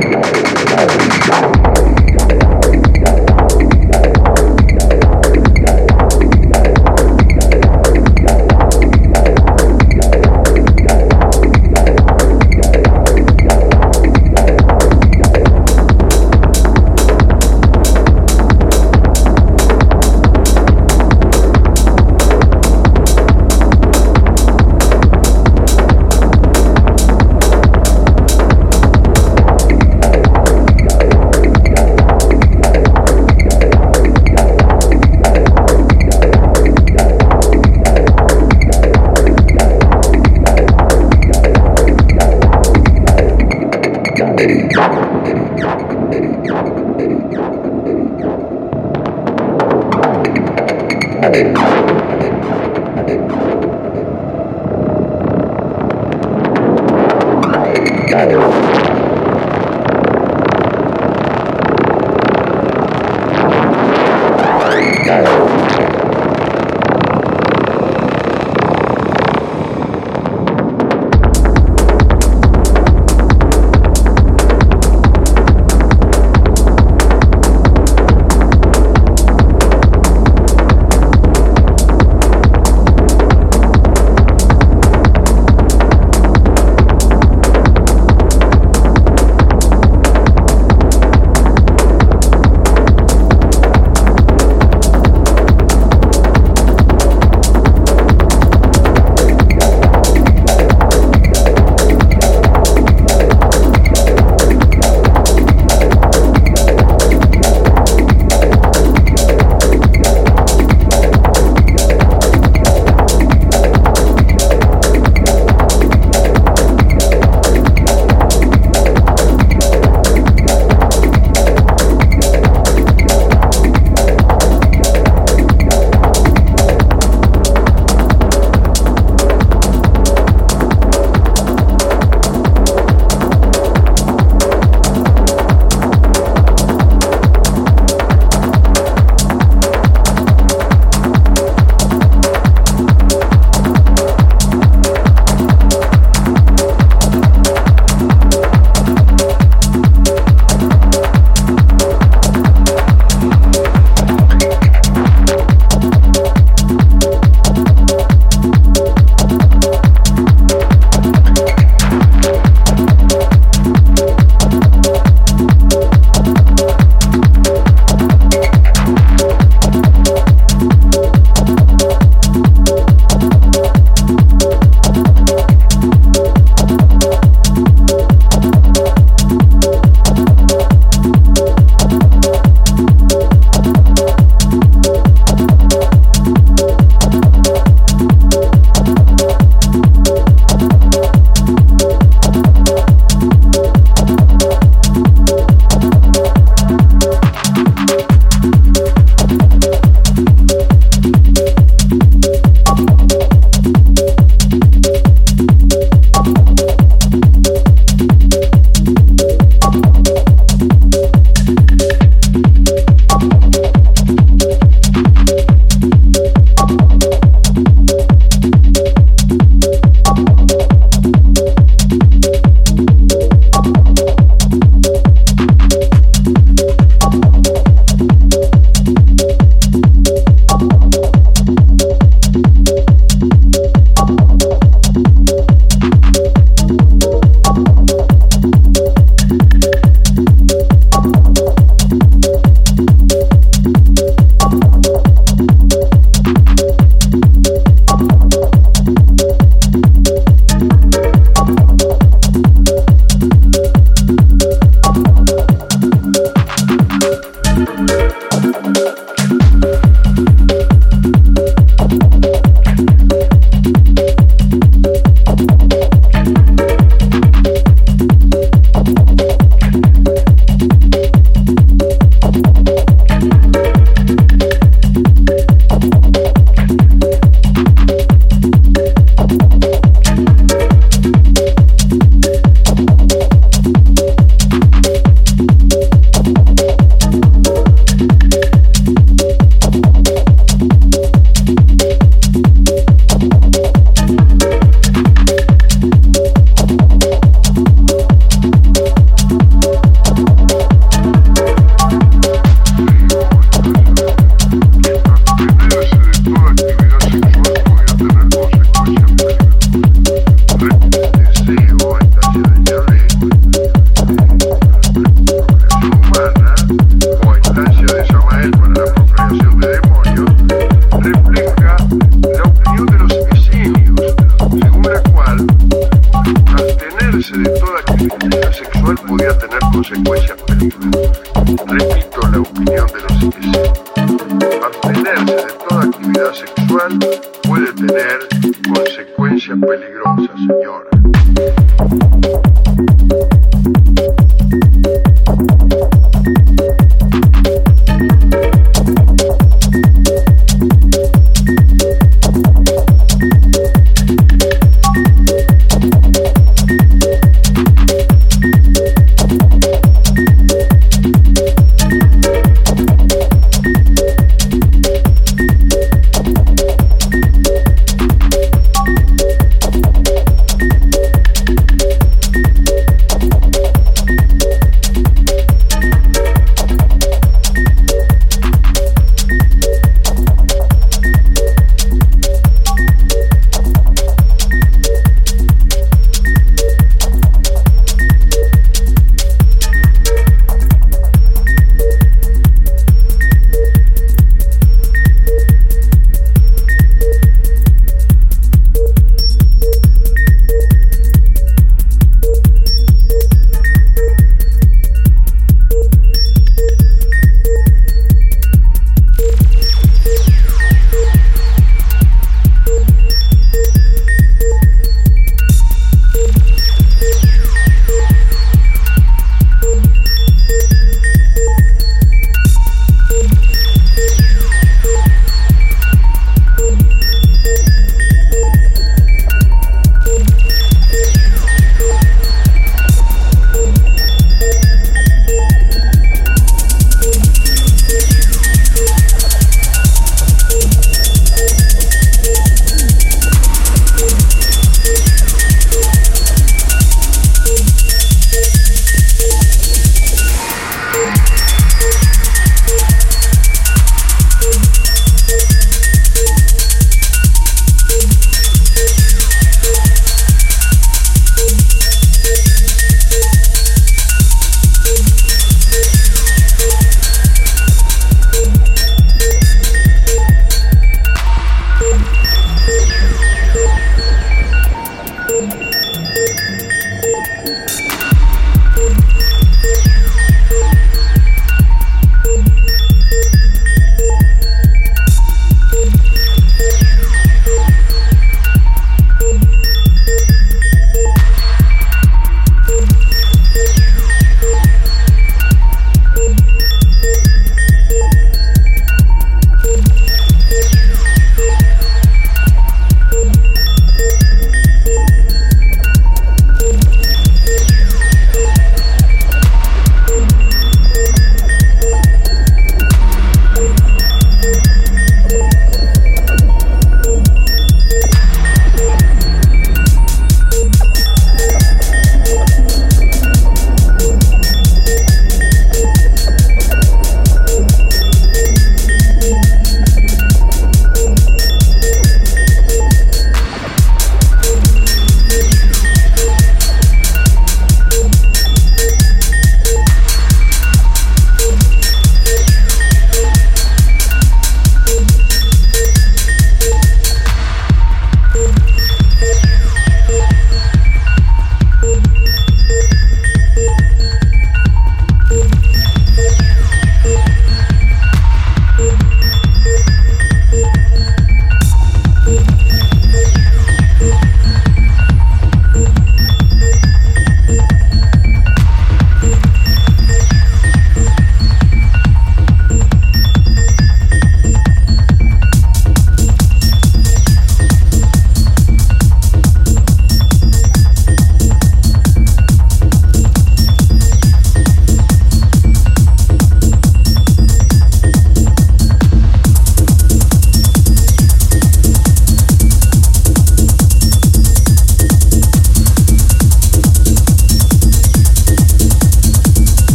¡Gracias!